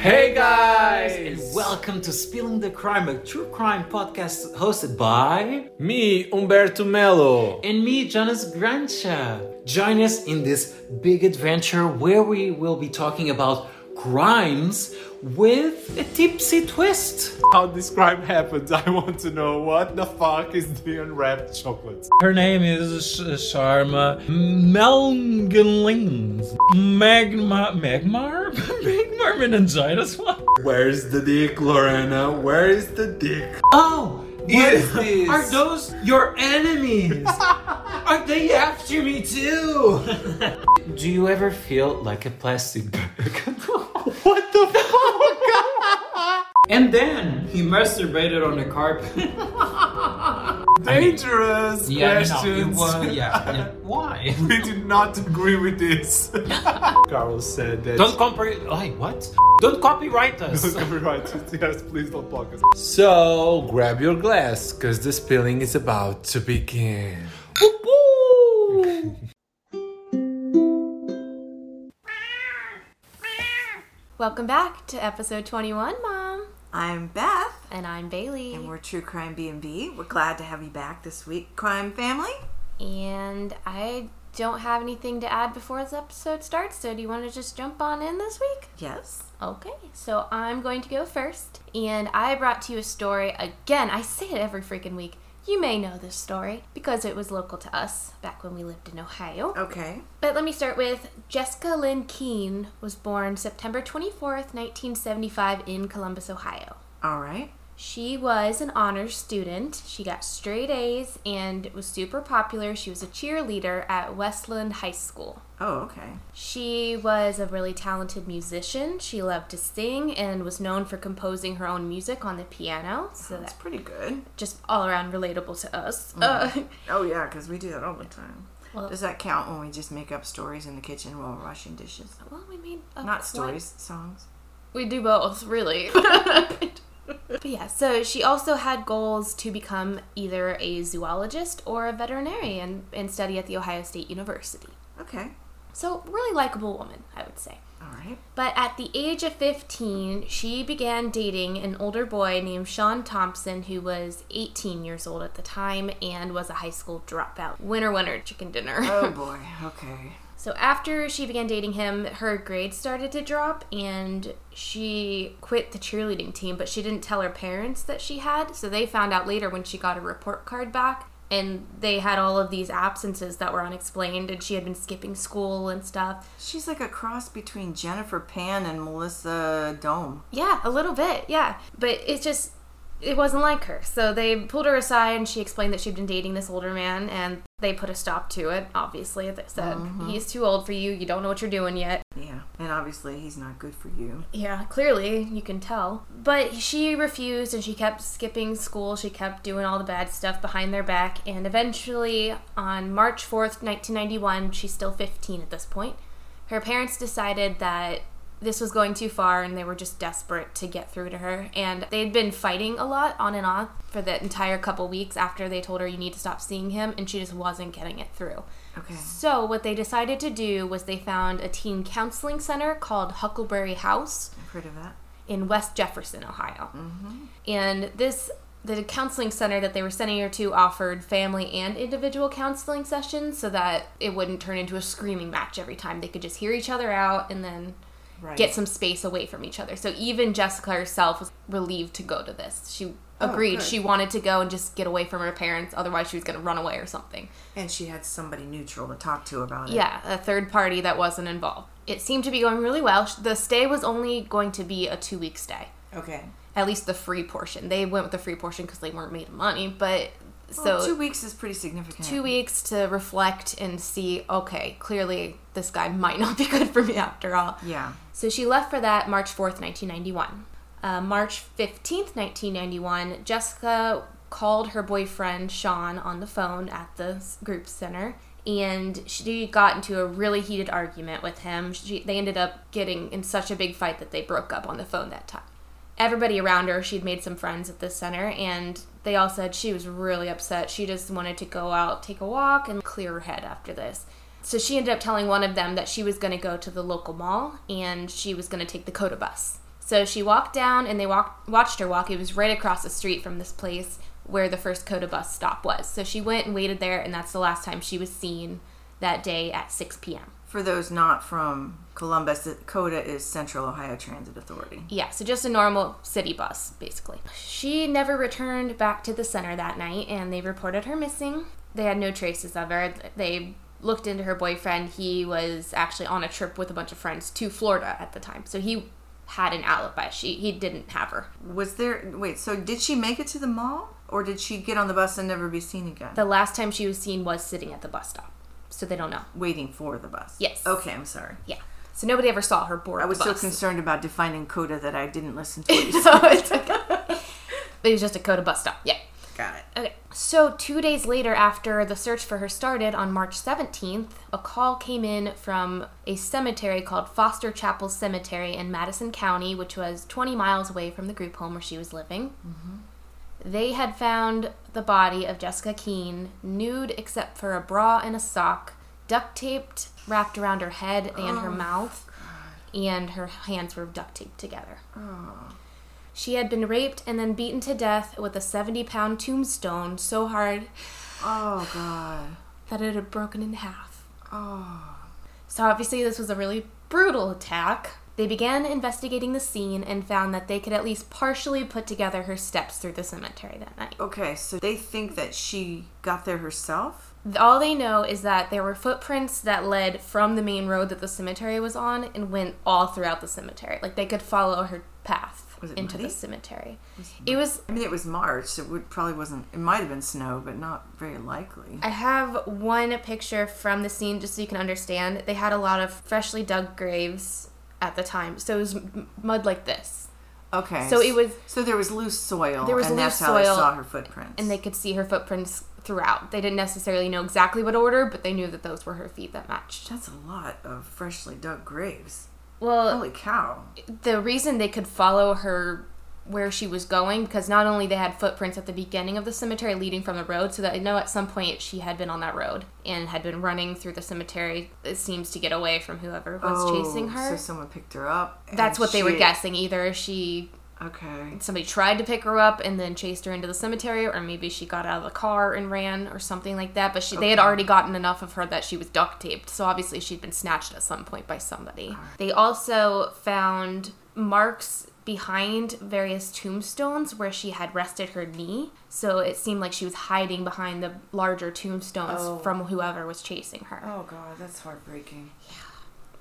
Hey guys! And welcome to Spilling the Crime, a true crime podcast hosted by Me, Umberto Melo. and me, Jonas Grancha. Join us in this big adventure where we will be talking about crimes with a tipsy twist. How this crime happened, I want to know what the fuck is the unwrapped chocolates? Her name is Sharma Melgalings. Magma. Magmar? Magmar meningitis? What? Where's the dick, Lorena? Where is the dick? Oh! What is this? Are those your enemies? Are they after me too? Do you ever feel like a plastic bag? What the fuck? and then he masturbated on the carpet. Dangerous yeah, questions. No, was, yeah, yeah. Why? we do not agree with this. Carl said that. Don't copyright. Wait, what? Don't copyright us. Don't copyright it. Yes, please don't block us. So grab your glass, cause the spilling is about to begin. Welcome back to episode 21, Mom. I'm Beth, And I'm Bailey. and we're True Crime B&B. We're glad to have you back this week, crime family. And I don't have anything to add before this episode starts, so do you want to just jump on in this week? Yes. Okay, so I'm going to go first. And I brought to you a story. Again, I say it every freaking week. You may know this story because it was local to us back when we lived in Ohio. Okay. But let me start with Jessica Lyn Keen was born September 24th, 1975 in Columbus, Ohio. All right. She was an honors student. She got straight A's and was super popular. She was a cheerleader at Westland High School. Oh, okay. She was a really talented musician. She loved to sing and was known for composing her own music on the piano. So That's that's pretty good. just all around relatable to us. Uh, Oh, yeah, because we do that all the time. Well- Does that count when we just make up stories in the kitchen while we're washing dishes? well, we made a Not stories, songs. We do both, really. but yeah, so she also had goals to become either a zoologist or a veterinarian and study at the Ohio State University. Okay. So, really likable woman, I would say. All right. But at the age of 15, she began dating an older boy named Sean Thompson, who was 18 years old at the time and was a high school dropout. Winner, winner, chicken dinner. Oh, boy. Okay. So after she began dating him, her grades started to drop and she quit the cheerleading team, but she didn't tell her parents that she had. So they found out later when she got a report card back and they had all of these absences that were unexplained and she had been skipping school and stuff. She's like a cross between Jennifer Pan and Melissa Dohme. Yeah, a little bit, yeah. But it's just it wasn't like her. So they pulled her aside and she explained that she'd been dating this older man and they put a stop to it, obviously. They said, mm-hmm. He's too old for you, you don't know what you're doing yet. Yeah. And obviously, he's not good for you. Yeah, clearly you can tell. But she refused and she kept skipping school. She kept doing all the bad stuff behind their back. And eventually, on March 4th, 1991, she's still 15 at this point, her parents decided that this was going too far and they were just desperate to get through to her. And they'd been fighting a lot on and off for the entire couple weeks after they told her you need to stop seeing him, and she just wasn't getting it through. Okay. So, what they decided to do was they found a teen counseling center called Huckleberry House I've heard of that. in West Jefferson, Ohio. Mm-hmm. And this the counseling center that they were sending her to offered family and individual counseling sessions so that it wouldn't turn into a screaming match every time. They could just hear each other out and then Right. get some space away from each other. So even Jessica herself was relieved to go to this. She oh, agreed good. she wanted to go and just get away from her parents otherwise she was going to run away or something. And she had somebody neutral to talk to about it. Yeah, a third party that wasn't involved. It seemed to be going really well. The stay was only going to be a 2-week stay. Okay. at least the free portion. They went with the free portion because they weren't made of money, but so Well, two weeks is pretty significant. two weeks to reflect and see. Okay, clearly this guy might not be good for me after all. Yeah. So she left for that March fourth, nineteen ninety one. Uh, March fifteenth, nineteen ninety one. Jessica called her boyfriend Sean on the phone at the group center. And she got into a really heated argument with him. She, they ended up getting in such a big fight that they broke up on the phone that time everybody around her, she'd made some friends at the center, and they all said she was really upset. She just wanted to go out, take a walk, and clear her head after this. So she ended up telling one of them that she was going to go to the local mall and she was going to take the COTA bus. So she walked down and they walked, watched her walk. It was right across the street from this place where the first COTA bus stop was. So she went and waited there, and that's the last time she was seen that day at 6 p.m. For those not from Columbus, COTA is Central Ohio Transit Authority. Yeah, so just a normal city bus, basically. She never returned back to the center that night, and they reported her missing. They had no traces of her. They looked into her boyfriend. He was actually on a trip with a bunch of friends to Florida at the time, so he had an alibi. She he didn't have her. Was there wait? So did she make it to the mall, or did she get on the bus and never be seen again? The last time she was seen was sitting at the bus stop, so they don't know. Waiting for the bus. Yes. Okay, I'm sorry. Yeah. So nobody ever saw her board. I was so concerned about defining COTA that I didn't listen to you. so it's okay. it was just a COTA bus stop. Yeah. Got it. Okay. So, two days later, after the search for her started on March 17th, a call came in from a cemetery called Foster Chapel Cemetery in Madison County, which was 20 miles away from the group home where she was living. Mm-hmm. They had found the body of Jessica Keen, nude except for a bra and a sock, duct taped, wrapped around her head and her mouth, and her hands were duct taped together. She had been raped and then beaten to death with a 70 pound tombstone so hard Oh God. that it had broken in half. Oh. So, obviously, this was a really brutal attack. They began investigating the scene and found that they could at least partially put together her steps through the cemetery that night. Okay, so they think that she got there herself. All they know is that there were footprints that led from the main road that the cemetery was on and went all throughout the cemetery. Like they could follow her path Was into muddy? the cemetery. It was I mean, it was March. It would, probably wasn't. It might have been snow, but not very likely. I have one picture from the scene just so you can understand. They had a lot of freshly dug graves at the time. So it was mud like this. Okay. So it was So there was loose soil. There was and loose that's how they soil, saw her footprints. and they could see her footprints throughout. They didn't necessarily know exactly what order, but they knew that those were her feet that matched. That's a lot of freshly dug graves. Well, Holy cow. the reason they could follow her where she was going because not only they had footprints at the beginning of the cemetery leading from the road so that I know at some point she had been on that road and had been running through the cemetery it seems to get away from whoever was oh, chasing her Oh, So someone picked her up. that's what they were guessing either she Okay. somebody tried to pick her up and then chased her into the cemetery or maybe she got out of the car and ran or something like that but she, they had already gotten enough of her that she was duct taped so obviously she'd been snatched at some point by somebody they also found marks behind various tombstones where she had rested her knee so it seemed like she was hiding behind the larger tombstones Oh. from whoever was chasing her Oh god, that's heartbreaking. Yeah.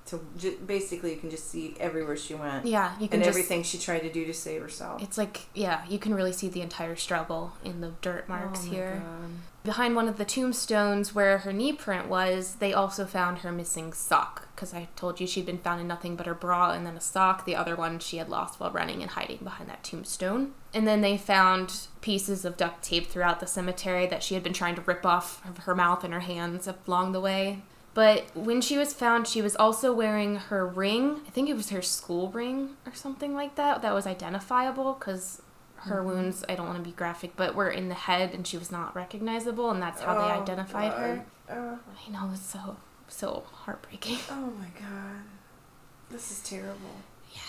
So j- basically, you can just see everywhere she went. yeah you can And just everything she tried to do to save herself. it's like yeah you can really see the entire struggle in the dirt oh marks Oh here God. Behind one of the tombstones where her knee print was, they also found her missing sock. Because I told you she'd been found in nothing but her bra and then a sock. The other one she had lost while running and hiding behind that tombstone. And then they found pieces of duct tape throughout the cemetery that she had been trying to rip off of her mouth and her hands along the way. But when she was found, she was also wearing her ring. I think it was her school ring or something like that. That was identifiable because her wounds, I don't want to be graphic, but were in the head and she was not recognizable, and that's how they Oh, identified her. God. Uh, I know, it's so, so heartbreaking. oh my god. This is terrible. Yeah.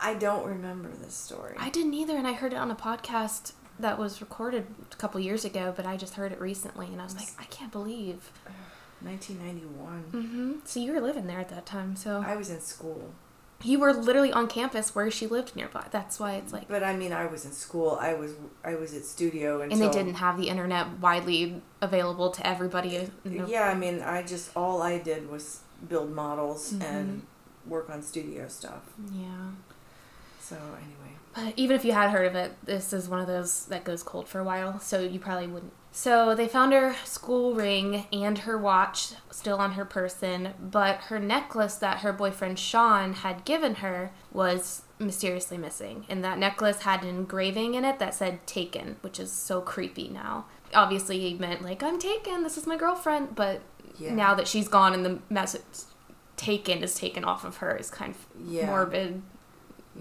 I don't remember this story. I didn't either, and I heard it on a podcast that was recorded a couple years ago, but I just heard it recently, and I was like, I can't believe. 1991. hmm So you were living there at that time, so I was in school. you were literally on campus where she lived nearby. That's why it's like. But I mean, I was in school. I was I was at studio until And they didn't have the internet widely available to everybody. Yeah, I mean, I just all I did was build models Mm-hmm. and work on studio stuff. Yeah. So anyway, But even if you had heard of it, this is one of those that goes cold for a while, so you probably wouldn't. So they found her school ring and her watch still on her person, but her necklace that her boyfriend Sean had given her was mysteriously missing. And that necklace had an engraving in it that said taken, which is so creepy now. Obviously, he meant like, I'm taken, this is my girlfriend, but Yeah. now that she's gone and the message taken is taken off of her is kind of Yeah. morbid.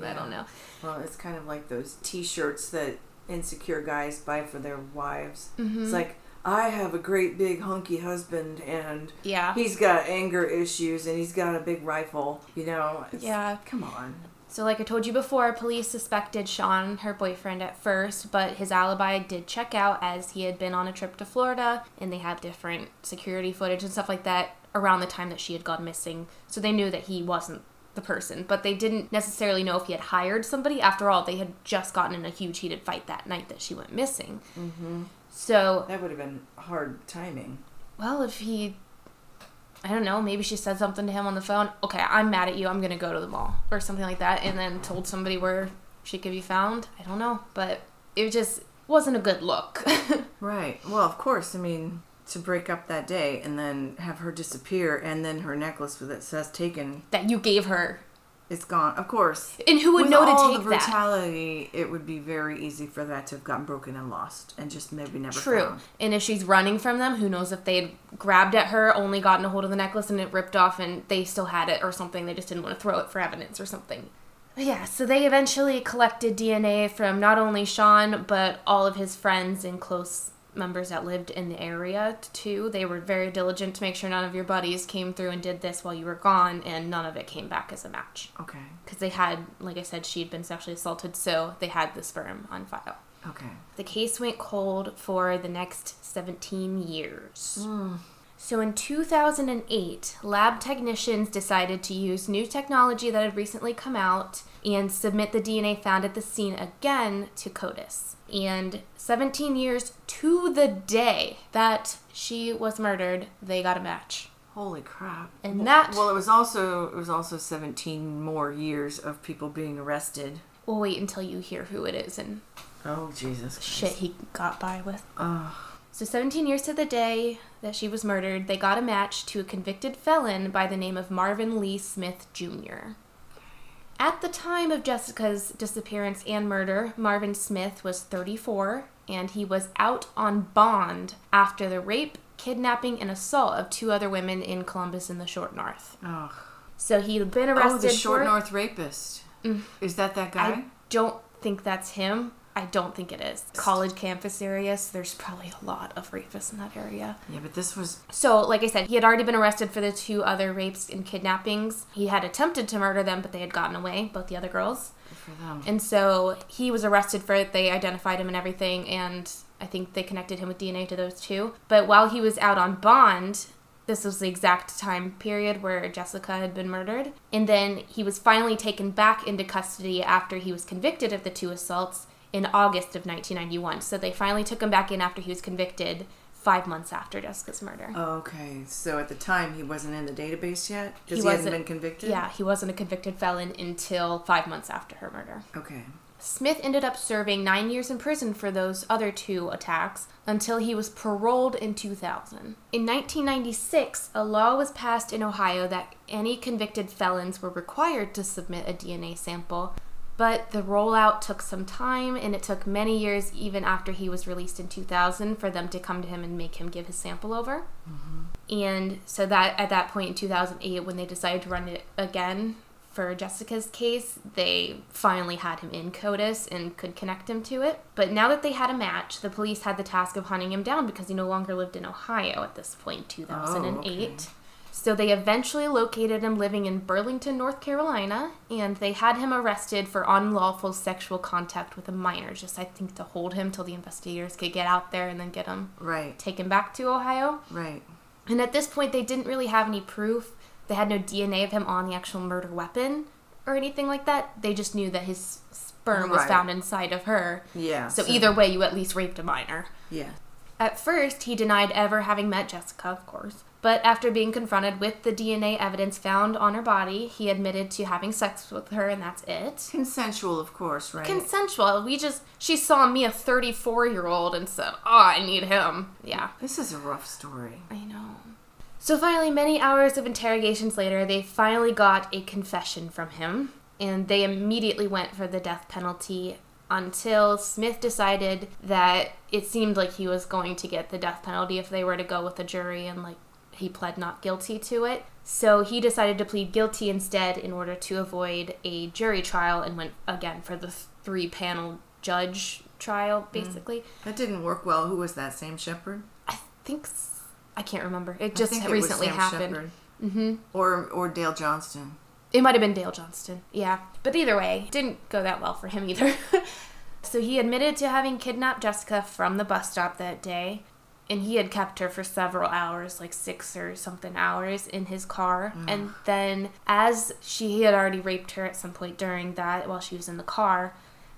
I don't know. well, it's kind of like those T-shirts that insecure guys buy for their wives. Mhm. It's like I have a great big hunky husband and Yeah. he's got anger issues and he's got a big rifle. You know. Yeah. Come on. So, like I told you before, police suspected Sean, her boyfriend, at first, but his alibi did check out as he had been on a trip to Florida and they had different security footage and stuff like that around the time that she had gone missing. So, they knew that he wasn't the person, but they didn't necessarily know if he had hired somebody. After all, they had just gotten in a huge heated fight that night that she went missing. Mm-hmm. So, That would have been hard timing. well, if he, I don't know, maybe she said something to him on the phone. Okay, I'm mad at you. I'm gonna go to the mall or something like that, and then told somebody where she could be found. I don't know, but it just wasn't a good look. Right. Well, of course. I mean, to break up that day and then have her disappear, and then her necklace with that says "taken" that you gave her, is gone. Of course. and who would With know all to take the that? brutality, it would be very easy for that to have gotten broken and lost, and just maybe never True. found. And if she's running from them, who knows if they'd grabbed at her, only gotten a hold of the necklace, and it ripped off, and they still had it or something. They just didn't want to throw it for evidence or something. Yeah, so they eventually collected DNA from not only Sean, but all of his friends and close members that lived in the area too. They were very diligent to make sure none of your buddies came through and did this while you were gone, and none of it came back as a match. Okay. Because they had, like I said, she had been sexually assaulted, so they had the sperm on file. Okay. The case went cold for the next 17 years. Hmm. So in 2008, lab technicians decided to use new technology that had recently come out and submit the DNA found at the scene again to CODIS. And 17 years to the day that she was murdered, they got a match. Holy crap! And that- well, it was also it was also seventeen more years of people being arrested. We'll wait until you hear who it is and Oh Jesus! Christ. shit he got by with. Ugh. So, 17 years to the day that she was murdered, they got a match to a convicted felon by the name of Marvin Lee Smith Jr. At the time of Jessica's disappearance and murder, Marvin Smith was 34 and he was out on bond after the rape, kidnapping, and assault of two other women in Columbus in the Short North. Ugh. So he'd been arrested. Oh, the short for. North rapist. Mm. Is that that guy? I don't think that's him. I don't think it is. College campus area, so there's probably a lot of rapists in that area. yeah, but this was So, like I said, he had already been arrested for the two other rapes and kidnappings. He had attempted to murder them, but they had gotten away, both the other girls. good for them. And so he was arrested for it. They identified him and everything, and I think they connected him with DNA to those two. But while he was out on bond, this was the exact time period where Jessica had been murdered. And then he was finally taken back into custody after he was convicted of the two assaults in August of 1991. So they finally took him back in after he was convicted five months after Jessica's murder. Okay, so at the time he wasn't in the database yet because He he, hadn't been convicted. Yeah, he wasn't a convicted felon until five months after her murder. Okay. Smith ended up serving nine years in prison for those other two attacks until he was paroled in 2000. In 1996, a law was passed in Ohio that any convicted felons were required to submit a DNA sample, but the rollout took some time and it took many years, even after he was released in 2000, for them to come to him and make him give his sample over. Mm-hmm. And so that at that point in 2008, when they decided to run it again for Jessica's case, they finally had him in CODIS and could connect him to it. But now that they had a match, the police had the task of hunting him down because he no longer lived in Ohio at this point, 2008. okay. So they eventually located him living in Burlington, North Carolina, and they had him arrested for unlawful sexual contact with a minor, just I think to hold him till the investigators could get out there and then get him Right. taken back to Ohio. Right. And at this point, they didn't really have any proof. They had no DNA of him on the actual murder weapon or anything like that. They just knew that his sperm was found inside of her. Yeah. So either way, you at least raped a minor. Yeah. At first, he denied ever having met Jessica, of course. But after being confronted with the DNA evidence found on her body, he admitted to having sex with her, and that's it. Consensual, of course, right? Consensual. We just, she saw me, a 34 year old, and said, Oh, I need him. Yeah. this is a rough story. I know. So finally, many hours of interrogations later, they finally got a confession from him, and they immediately went for the death penalty until Smith decided that it seemed like he was going to get the death penalty if they were to go with the jury and like he pled not guilty to it. So he decided to plead guilty instead in order to avoid a jury trial and went again for the three panel judge trial basically. That didn't work well. Who was that? Sam Sheppard. I think I can't remember. It just think it was recently happened. Mm-hmm. Or or Dale Johnston. It might have been Dale Johnston. Yeah. But either way, didn't go that well for him either. so he admitted to having kidnapped Jessica from the bus stop that day. And he had kept her for several hours, like six or something hours, in his car. Mm. And then, as she he had already raped her at some point during that while she was in the car,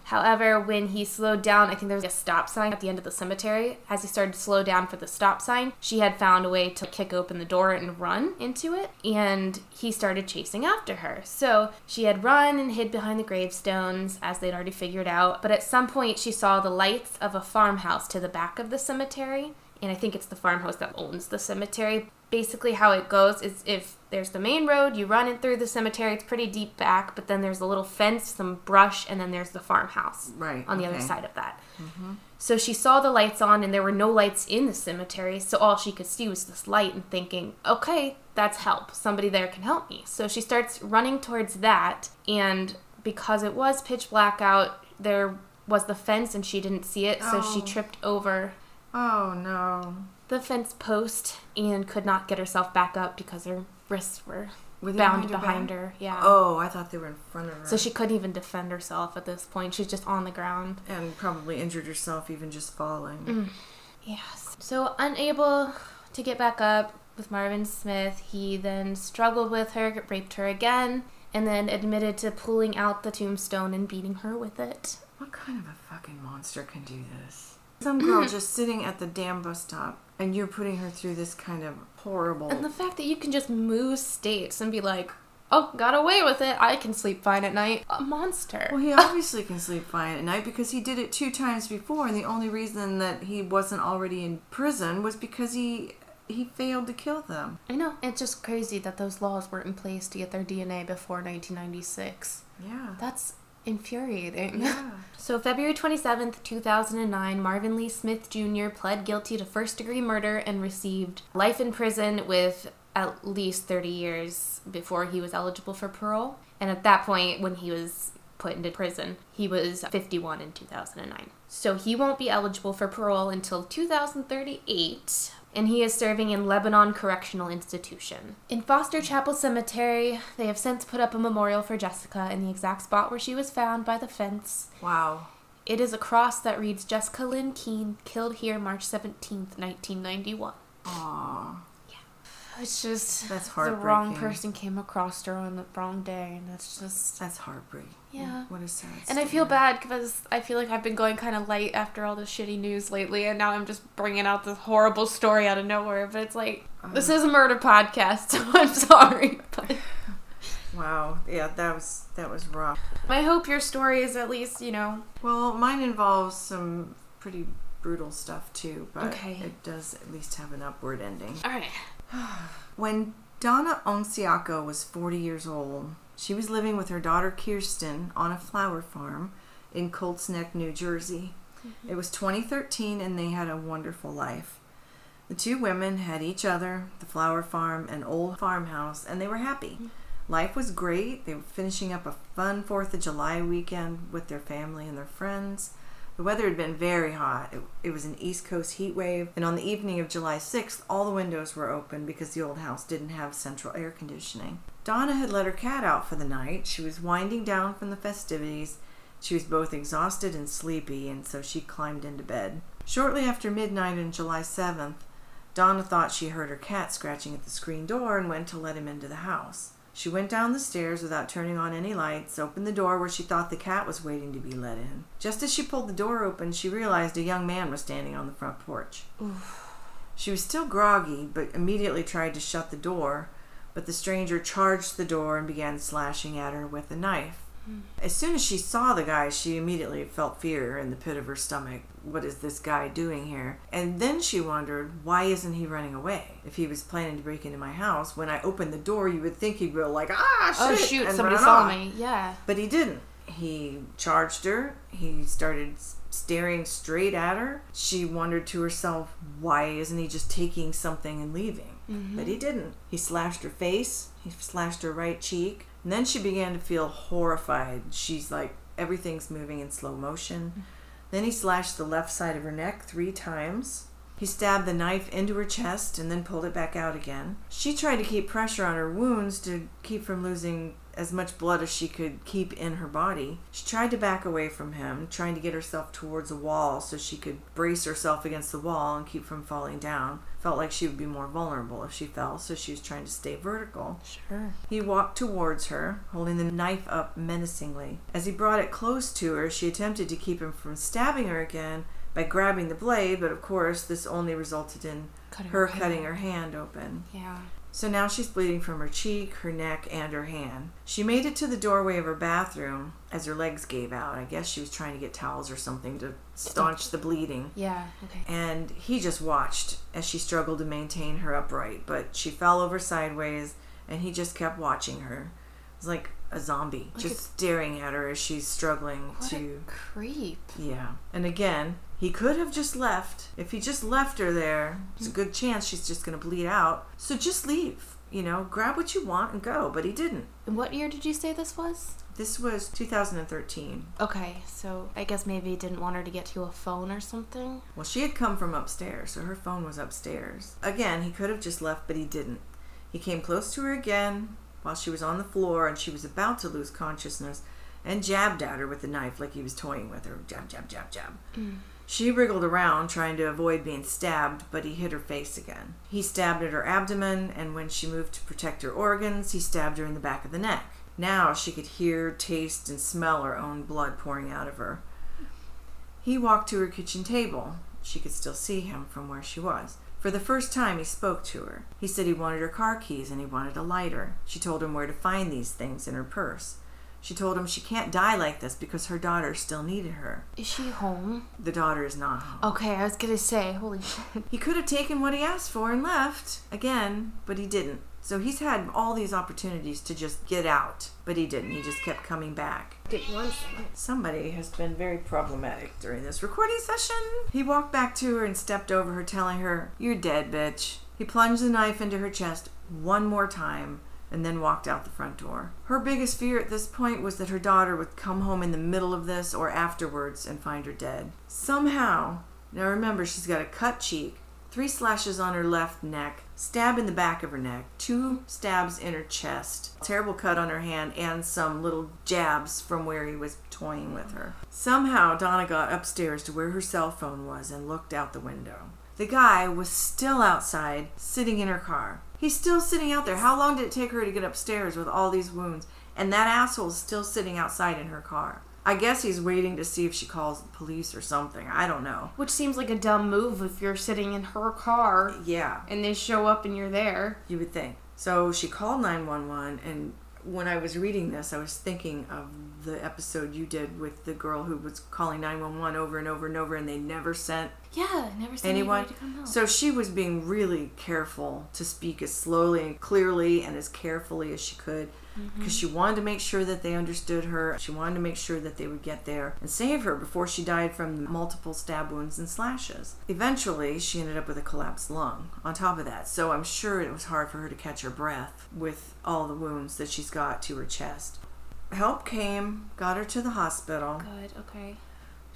However, when he slowed down, I think there was a stop sign at the end of the cemetery. As he started to slow down for the stop sign, she had found a way to kick open the door and run into it, and he started chasing after her. So she had run and hid behind the gravestones, as they'd already figured out. But at some point, she saw the lights of a farmhouse to the back of the cemetery, and I think it's the farmhouse that owns the cemetery. Basically, how it goes is if there's the main road, you run in through the cemetery, it's pretty deep back, but then there's a little fence, some brush, and then there's the farmhouse Right, on the other side of that. Mm-hmm. So she saw the lights on, and there were no lights in the cemetery, so all she could see was this light and thinking, okay, that's help. Somebody there can help me. So she starts running towards that, and because it was pitch black out, there was the fence and she didn't see it, so she Oh. tripped over Oh no. The fence post and could not get herself back up because her wrists were bound behind her behind her. Yeah. Oh, I thought they were in front of her. So she couldn't even defend herself at this point. She's just on the ground. and probably injured herself even just falling. Mm. Yes. So unable to get back up with Marvin Smith, he then struggled with her, raped her again, and then admitted to pulling out the tombstone and beating her with it. What kind of a fucking monster can do this? Some girl just sitting at the damn bus stop, and you're putting her through this kind of horrible. And the fact that you can just move states and be like, oh, got away with it. I can sleep fine at night. A monster. well, he obviously can sleep fine at night because he did it two times before, and the only reason that he wasn't already in prison was because he he failed to kill them. I know. It's just crazy that those laws weren't in place to get their DNA before 1996. Yeah. That's infuriating. Yeah. So, February 27th, 2009, Marvin Lee Smith Jr. pled guilty to first degree murder and received life in prison with at least 30 years before he was eligible for parole. And at that point, when he was put into prison, he was 51 in 2009. So, he won't be eligible for parole until 2038. And he is serving in Lebanon Correctional Institution. In Foster Chapel Cemetery, they have since put up a memorial for Jessica in the exact spot where she was found by the fence. Wow. It is a cross that reads Jessica Lyn Keen, killed here March 17th, 1991. Aww. It's just That's the wrong person came across her on the wrong day, and that's just That's heartbreaking. Yeah. What a sad. And I feel bad because I feel like I've been going kind of light after all the shitty news lately, and now I'm just bringing out this horrible story out of nowhere. But it's like um, this is a murder podcast, so I'm sorry. But Wow. Yeah, that was that was rough. I hope your story is at least you know Well, mine involves some pretty brutal stuff too, but Okay. it does at least have an upward ending. all right. When Donna Ongsiako was 40 years old, she was living with her daughter Kirsten on a flower farm in Colts Neck, New Jersey. Mm-hmm. It was 2013 and they had a wonderful life. The two women had each other, the flower farm, an old farmhouse, and they were happy. Mm-hmm. Life was great. They were finishing up a fun 4th of July weekend with their family and their friends. The weather had been very hot. It, it was an East Coast heat wave, and on the evening of July 6th, all the windows were open because the old house didn't have central air conditioning. Donna had let her cat out for the night. She was winding down from the festivities. She was both exhausted and sleepy, and so she climbed into bed. Shortly after midnight on July 7th, Donna thought she heard her cat scratching at the screen door and went to let him into the house. She went down the stairs without turning on any lights, opened the door where she thought the cat was waiting to be let in. Just as she pulled the door open, she realized a young man was standing on the front porch. She was still groggy, but immediately tried to shut the door, but the stranger charged the door and began slashing at her with a knife. As soon as she saw the guy, she immediately felt fear in the pit of her stomach. What is this guy doing here? And then she wondered, why isn't he running away? If he was planning to break into my house, when I opened the door, you would think he'd go like, ah, shit, Oh shoot! Somebody saw off. me. Yeah. But he didn't. He charged her. He started staring straight at her. She wondered to herself, why isn't he just taking something and leaving? But he didn't. He slashed her face. He slashed her right cheek. And then she began to feel horrified. She's like, everything's moving in slow motion. Mm-hmm. Then he slashed the left side of her neck three times. He stabbed the knife into her chest and then pulled it back out again. She tried to keep pressure on her wounds to keep from losing as much blood as she could keep in her body. She tried to back away from him, trying to get herself towards a wall so she could brace herself against the wall and keep from falling down. Felt like she would be more vulnerable if she fell, so she was trying to stay vertical. Sure. He walked towards her, holding the knife up menacingly. As he brought it close to her, she attempted to keep him from stabbing her again by grabbing the blade, but of course, this only resulted in Cutting her her cutting her hand open. Yeah. So now she's bleeding from her cheek, her neck, and her hand. She made it to the doorway of her bathroom as her legs gave out. I guess she was trying to get towels or something to staunch the bleeding. Yeah. Okay. And he just watched as she struggled to maintain her upright, but she fell over sideways and he just kept watching her. It was like a zombie, Like just staring at her as she's struggling to. creep. Yeah. And again, he could have just left. If he just left her there, there's a mm. good chance she's just going to bleed out. So just leave. You know, grab what you want and go. But he didn't. And what year did you say this was? This was 2013. Okay, so I guess maybe he didn't want her to get to a phone or something. Well, she had come from upstairs, so her phone was upstairs. Again, he could have just left, but he didn't. He came close to her again while she was on the floor and she was about to lose consciousness and jabbed at her with the knife like he was toying with her. Jab, jab, jab, jab. Mm. She wriggled around trying to avoid being stabbed, but he hit her face again. He stabbed at her abdomen, and when she moved to protect her organs, he stabbed her in the back of the neck. Now she could hear, taste, and smell her own blood pouring out of her. He walked to her kitchen table. She could still see him from where she was. For the first time, he spoke to her. He said he wanted her car keys and he wanted a lighter. She told him where to find these things in her purse. She told him she can't die like this because her daughter still needed her. Is she home? The daughter is not home. Okay, I was gonna say, holy shit. He could have taken what he asked for and left again, but he didn't. So he's had all these opportunities to just get out, but he didn't. He just kept coming back. Somebody has been very problematic during this recording session. He walked back to her and stepped over her, telling her, You're dead, bitch. He plunged the knife into her chest one more time and then walked out the front door. Her biggest fear at this point was that her daughter would come home in the middle of this or afterwards and find her dead. Somehow, now remember, she's got a cut cheek, three slashes on her left neck, stab in the back of her neck, two stabs in her chest, terrible cut on her hand, and some little jabs from where he was toying with her. Somehow, Donna got upstairs to where her cell phone was and looked out the window. The guy was still outside, sitting in her car. He's still sitting out there. How long did it take her to get upstairs with all these wounds? And that asshole's still sitting outside in her car. I guess he's waiting to see if she calls the police or something. I don't know. Which seems like a dumb move if you're sitting in her car Yeah, and they show up and you're there. you would think. So she called 911, and when I was reading this, I was thinking of the episode you did with the girl who was calling 911 over and over and over, and they never sent Yeah, never seen anyone. anybody to come help. So she was being really careful to speak as slowly and clearly and as carefully as she could Mm-hmm. because she wanted to make sure that they understood her. She wanted to make sure that they would get there and save her before she died from multiple stab wounds and slashes. Eventually, she ended up with a collapsed lung on top of that. So I'm sure it was hard for her to catch her breath with all the wounds that she's got to her chest. Help came, got her to the hospital. Good, okay.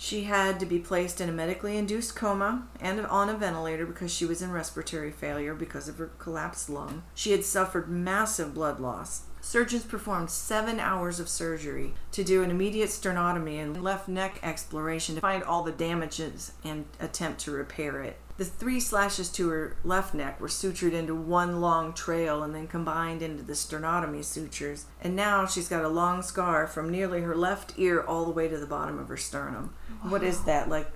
She had to be placed in a medically induced coma and on a ventilator because she was in respiratory failure because of her collapsed lung. She had suffered massive blood loss. Surgeons performed seven hours of surgery to do an immediate sternotomy and left neck exploration to find all the damages and attempt to repair it. The three slashes to her left neck were sutured into one long trail and then combined into the sternotomy sutures. And now she's got a long scar from nearly her left ear all the way to the bottom of her sternum. What is that, like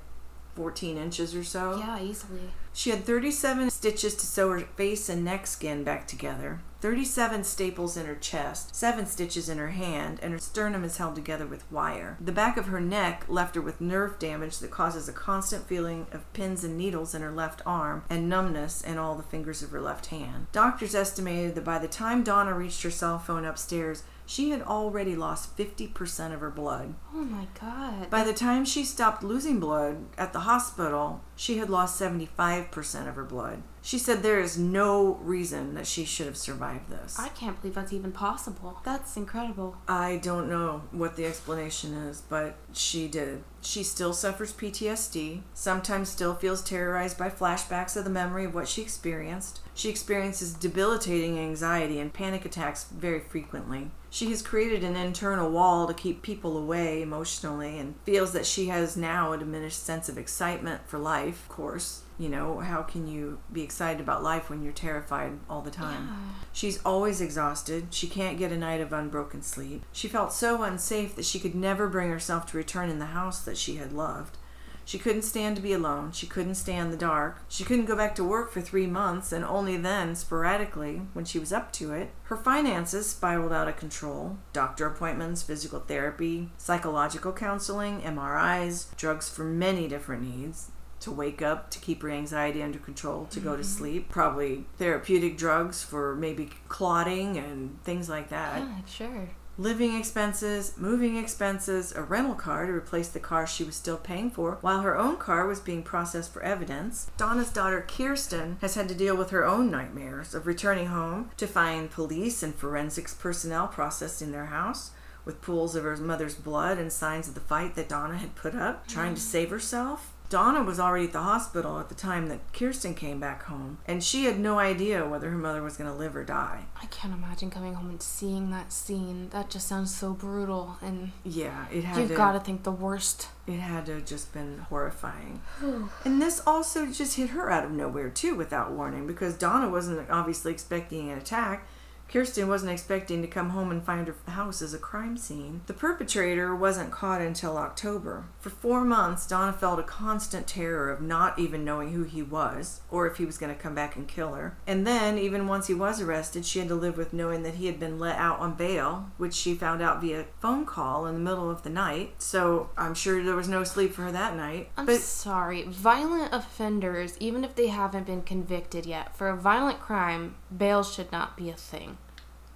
14 inches or so? Yeah, easily. She had 37 stitches to sew her face and neck skin back together, 37 staples in her chest, 7 stitches in her hand, and her sternum is held together with wire. The back of her neck left her with nerve damage that causes a constant feeling of pins and needles in her left arm and numbness in all the fingers of her left hand. Doctors estimated that by the time Donna reached her cell phone upstairs, she had already lost 50% of her blood. Oh my god. By the time she stopped losing blood at the hospital, she had lost 75% of her blood. She said there is no reason that she should have survived this. I can't believe that's even possible. That's incredible. I don't know what the explanation is, but she did. She still suffers PTSD, sometimes still feels terrorized by flashbacks of the memory of what she experienced. She experiences debilitating anxiety and panic attacks very frequently. She has created an internal wall to keep people away emotionally and feels that she has now a diminished sense of excitement for life, of course. You know, how can you be excited about life when you're terrified all the time? She's always exhausted. She can't get a night of unbroken sleep. She felt so unsafe that she could never bring herself to return in the house that she had loved. She couldn't stand to be alone. She couldn't stand the dark. She couldn't go back to work for three months, and only then, sporadically, when she was up to it. Her finances spiraled out of control. Doctor appointments, physical therapy, psychological counseling, MRIs, drugs for many different needs. To wake up, to keep her anxiety under control, to go to mm-hmm. sleep. Probably therapeutic drugs for maybe clotting and things like that Yeah, sure. living expenses, moving expenses, a rental car to replace the car she was still paying for, while her own car was being processed for evidence. Donna's daughter Kirsten has had to deal with her own nightmares of returning home to find police and forensics personnel processing their house. With pools of her mother's blood and signs of the fight that Donna had put up, trying to mm. save herself. Donna was already at the hospital at the time that Kirsten came back home, and she had no idea whether her mother was going to live or die. I can't imagine coming home and seeing that scene. That just sounds so brutal, and Yeah, it had you've got to think the worst. It had to have just been horrifying. and this also just hit her out of nowhere, too, without warning, because Donna wasn't obviously expecting an attack. Kirsten wasn't expecting to come home and find her house as a crime scene. The perpetrator wasn't caught until October. For four months, Donna felt a constant terror of not even knowing who he was or if he was going to come back and kill her. And then, even once he was arrested, she had to live with knowing that he had been let out on bail, which she found out via phone call in the middle of the night. So I'm sure there was no sleep for her that night. I'm but sorry. Violent offenders, even if they haven't been convicted yet, for a violent crime, bail should not be a thing.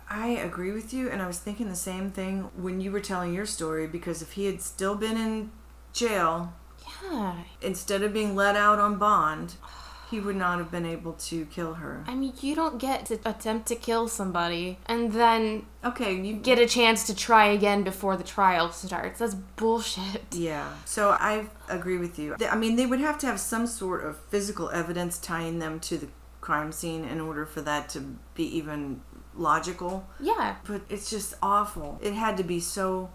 I agree with you, and I was thinking the same thing when you were telling your story because if he had still been in jail, Yeah. instead of being let out on bond, he would not have been able to kill her. I mean, you don't get to attempt to kill somebody and then Okay, you get a chance to try again before the trial starts. That's bullshit. Yeah. So I agree with you. I mean, they would have to have some sort of physical evidence tying them to the crime scene in order for that to be even logical. Yeah. But it's just awful. It had to be so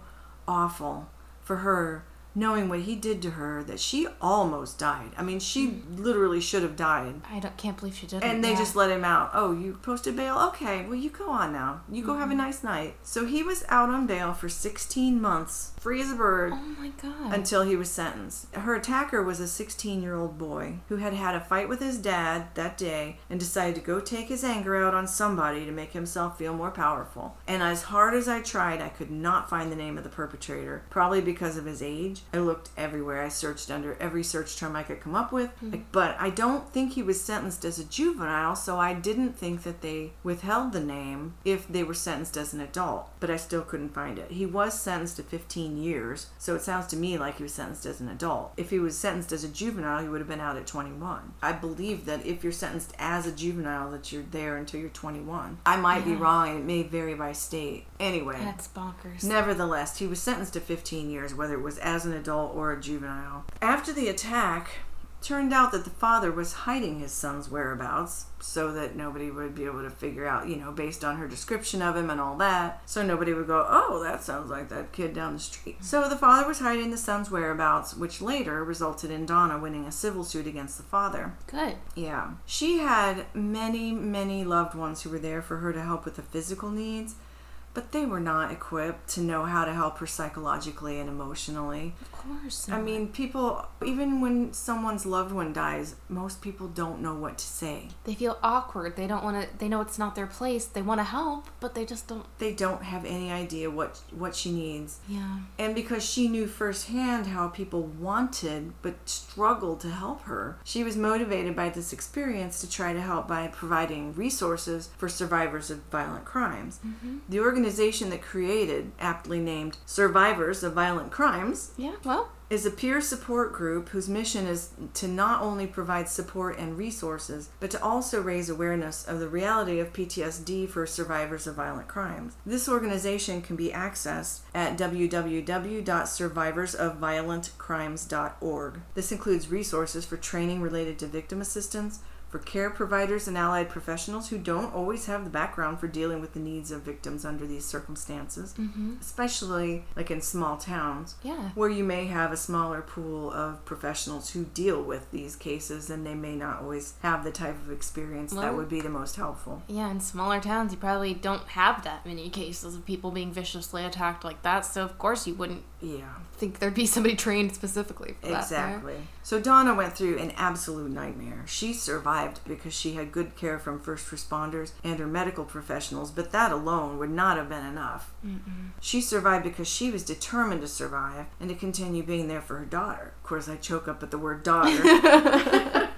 awful for her knowing what he did to her that she almost died. I mean, she mm. literally should have died. I don't, can't believe she did it. And they yeah. just let him out. Oh, you posted bail? Okay, well, you go on now. You go have a mm-hmm. nice night. So he was out on bail for 16 months, free as a bird, Oh my god. until he was sentenced. Her attacker was a 16 year old boy who had had a fight with his dad that day and decided to go take his anger out on somebody to make himself feel more powerful. And as hard as I tried, I could not find the name of the perpetrator, probably because of his age. I looked everywhere. I searched under every search term I could come up with, hmm. like, but I don't think he was sentenced as a juvenile, so I didn't think that they withheld the name if they were sentenced as an adult, but I still couldn't find it. He was sentenced to 15 years, so it sounds to me like he was sentenced as an adult. If he was sentenced as a juvenile, he would have been out at 21. I believe that if you're sentenced as a juvenile, that you're there until you're 21. I might be Yeah. wrong, it may vary by state. Anyway. That's bonkers. Nevertheless, he was sentenced to 15 years, whether it was as an adult or a juvenile. After the attack, turned out that the father was hiding his son's whereabouts so that nobody would be able to figure out, you know, based on her description of him and all that. So nobody would go, oh, that sounds like that kid down the street. So the father was hiding the son's whereabouts, which later resulted in Donna winning a civil suit against the father. Good. Yeah. She had many, many loved ones who were there for her to help with the physical needs, but they were not equipped to know how to help her psychologically and emotionally. Of course. I mean, people, even when someone's loved one dies, most people don't know what to say. they feel awkward. They don't want to. They know it's not their place. They want to help, but they just don't. They don't have any idea what what she needs. Yeah. And because she knew firsthand how people wanted but struggled to help her, she was motivated by this experience to try to help by providing resources for survivors of violent crimes. Mm-hmm. The organization that created, aptly named Survivors of Violent Crimes, Yeah, well, is a peer support group whose mission is to not only provide support and resources, but to also raise awareness of the reality of PTSD for survivors of violent crimes. This organization can be accessed at www.survivorsofviolentcrimes.org. This includes resources for training related to victim assistance, for care providers and allied professionals who don't always have the background for dealing with the needs of victims under these circumstances, mm-hmm. especially like in small towns yeah. where you may have a smaller pool of professionals who deal with these cases and they may not always have the type of experience that would be the most helpful. Yeah, in smaller towns, you probably don't have that many cases of people being viciously attacked like that, so of course you wouldn't Yeah, I think there'd be somebody trained specifically for that. there. exactly. So Donna went through an absolute nightmare. She survived because she had good care from first responders and her medical professionals, but that alone would not have been enough. She survived because she was determined to survive and to continue being there for her daughter. Of course, I choke up at the word daughter.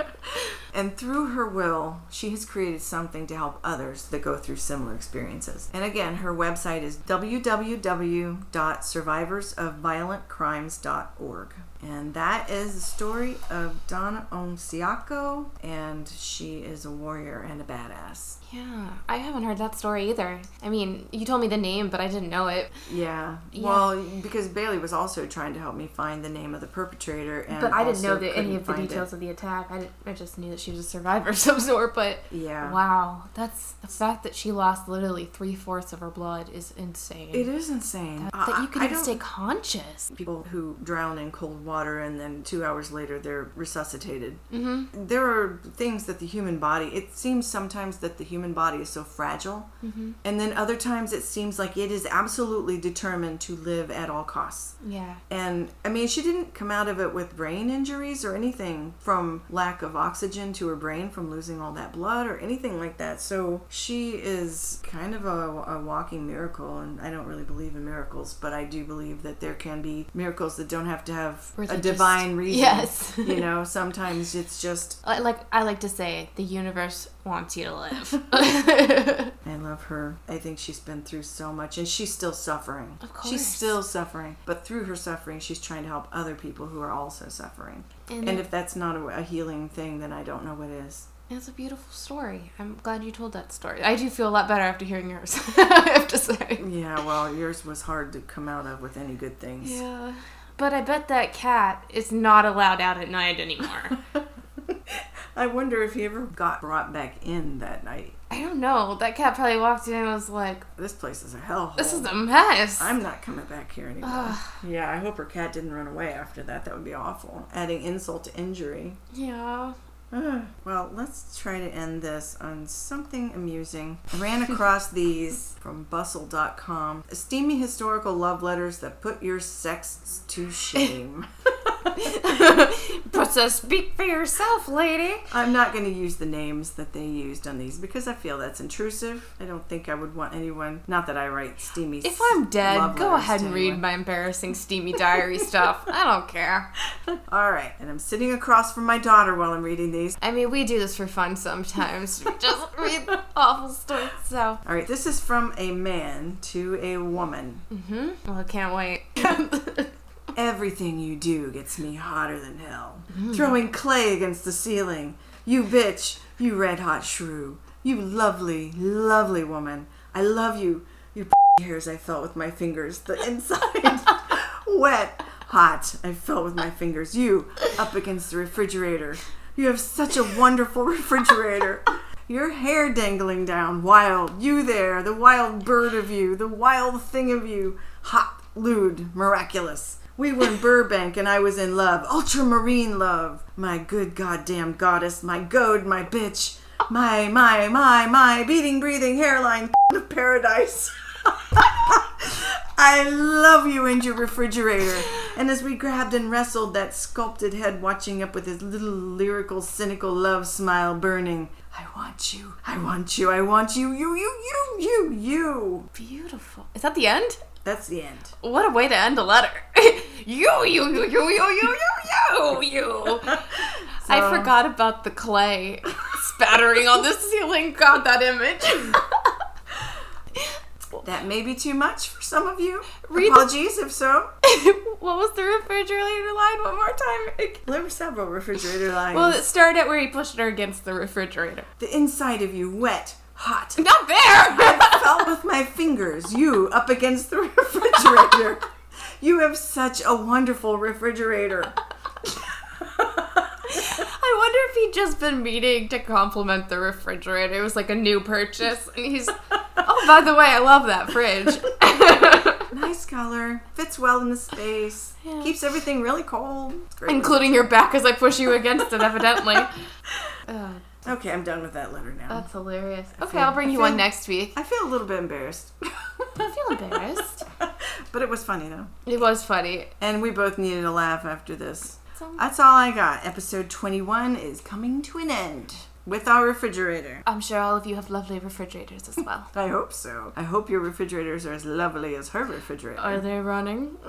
And through her will, she has created something to help others that go through similar experiences. And again, her website is www.survivorsofviolentcrimes.org. And that is the story of Donna Ongsiako, and she is a warrior and a badass. Yeah, I haven't heard that story either. I mean, you told me the name, but I didn't know it. Yeah. Yeah. Well, because Bailey was also trying to help me find the name of the perpetrator, and but I didn't know that any of the find it. details of the attack. I, didn't, I just knew that she was a survivor of some sort. But Yeah. wow, that's the fact that she lost literally three fourths of her blood is insane. It is insane. that, that you I- can I even don't- stay conscious. people who drown in cold water and then two hours later they're resuscitated. Mm-hmm. There are things that the human body, it seems sometimes that the human body is so fragile, Mm-hmm. and then other times it seems like it is absolutely determined to live at all costs. Yeah. And I mean, she didn't come out of it with brain injuries or anything from lack of oxygen to her brain from losing all that blood or anything like that. So she is kind of a, a walking miracle. And I don't really believe in miracles, but I do believe that there can be miracles that don't have to have a just- divine reason. Yes. you know, sometimes it's just, I- Like I like to say, the universe wants you to live. I love her. I think she's been through so much and she's still suffering. Of course. She's still suffering. But through her suffering, she's trying to help other people who are also suffering. and And if that's not a, a healing thing, then I don't know what is. it's a beautiful story. I'm glad you told that story. I do feel a lot better after hearing yours. I have to say. Yeah, well, yours was hard to come out of with any good things. Yeah. But I bet that cat is not allowed out at night anymore. I wonder if he ever got brought back in that night. I don't know. That cat probably walked in and was like, This place is a hellhole. "This is a mess." I'm not coming back here anymore. yeah, I hope her cat didn't run away after that. That would be awful. Adding insult to injury. yeah. Well, let's try to end this on something amusing. I ran across these from bustle.com. Steamy historical love letters that put your sex to shame. But so speak for yourself, lady. I'm not going to use the names that they used on these because I feel that's intrusive. I don't think I would want anyone, not that I write steamy If I'm dead, go ahead and read anyone. my embarrassing steamy diary stuff. I don't care. All right, and I'm sitting across from my daughter while I'm reading these. I mean, we do this for fun sometimes. We just read awful stories. So, All right, this is from a man to a woman. Mm-hmm. well, I can't wait. Everything you do gets me hotter than hell. Mm-hmm. Throwing clay against the ceiling. You bitch. You red hot shrew. You lovely, lovely woman. I love you. Your hairs I felt with my fingers. The inside. Wet. Hot. I felt with my fingers. You up against the refrigerator. You have such a wonderful refrigerator. Your hair dangling down. Wild. You there. The wild bird of you. The wild thing of you. Hot. Lewd. Miraculous. We were in Burbank and I was in love. Ultramarine love. My good goddamn goddess. My goad. My bitch. My, my, my, my beating, breathing hairline of paradise. I love you and your refrigerator. And as we grabbed and wrestled, that sculpted head watching up with his little lyrical, cynical love smile burning. I want you. I want you. I want you. You, you, you, you, you. Beautiful. Is that the end? That's the end. What a way to end a letter. you, you, you, you, you, you, you, you, you. I forgot about the clay spattering on the ceiling. God, that image. That may be too much for some of you. Read the- Apologies if so. what was the refrigerator line? One more time. There were several refrigerator lines. Well, it started where he pushed her against the refrigerator. the inside of you wet, hot. Not there! I felt with my fingers. You up against the refrigerator. You have such a wonderful refrigerator. I wonder if he'd just been meaning to compliment the refrigerator. It was like a new purchase. And he's, oh, by the way, I love that fridge. Nice color. Fits well in the space. Yeah. Keeps everything really cold. Great. Including your back as I push you against it, evidently. Ugh, Okay, I'm done with that letter now. that's hilarious. Okay, feel- I'll bring you feel- one next week. I feel a little bit embarrassed. I feel embarrassed. But it was funny though. It was funny. And we both needed a laugh after this. That's all I got. Episode 21 is coming to an end with our refrigerator. I'm sure all of you have lovely refrigerators as well. I hope so. I hope your refrigerators are as lovely as her refrigerator. Are they running?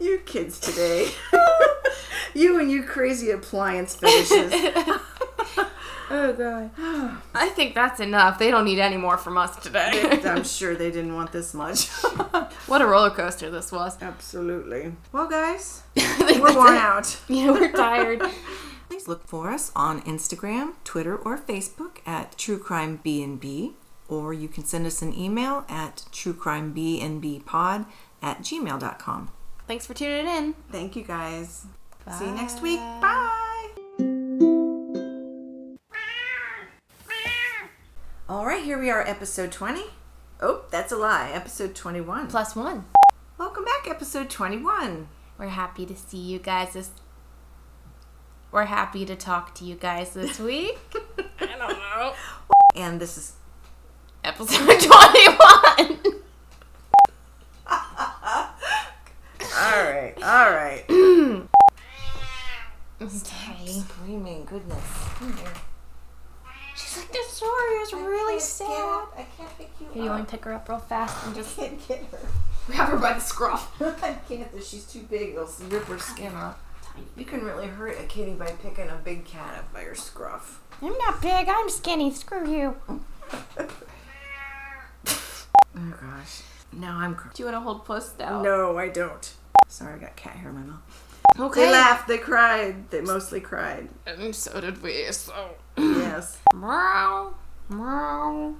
You kids today. you and you crazy appliance fetishes. Oh god. I think that's enough. They don't need any more from us today. I'm sure they didn't want this much. what a roller coaster this was. Absolutely. Well guys, we're worn out. Yeah, we're tired. Please look for us on Instagram, Twitter, or Facebook at True Crime BNB, or you can send us an email at truecrimebnbpod at gmail.com. Thanks for tuning in. Thank you guys. See you next week. Bye. Right, here we are, episode 20. Oh, that's a lie. Episode 21. Plus one. Welcome back, episode 21. We're happy to see you guys this. We're happy to talk to you guys this week. I don't know. And this is Episode 21. all right. All right. Okay. Screaming goodness. Come here. She's like, this story is really sad. I can't pick you Here, you want to pick her up real fast and just can't get her. grab her by the scruff? I can't. She's too big. It'll rip her skin off. You can really hurt a kitty by picking a big cat up by her scruff. I'm not big. I'm skinny. Screw you. Oh gosh. Now I'm. Cr- Do you want to hold Puss down? no, I don't. Sorry, I got cat hair in my mouth. Okay. They laughed. They cried. They mostly cried. And so did we. So. yes. Meow. Mau.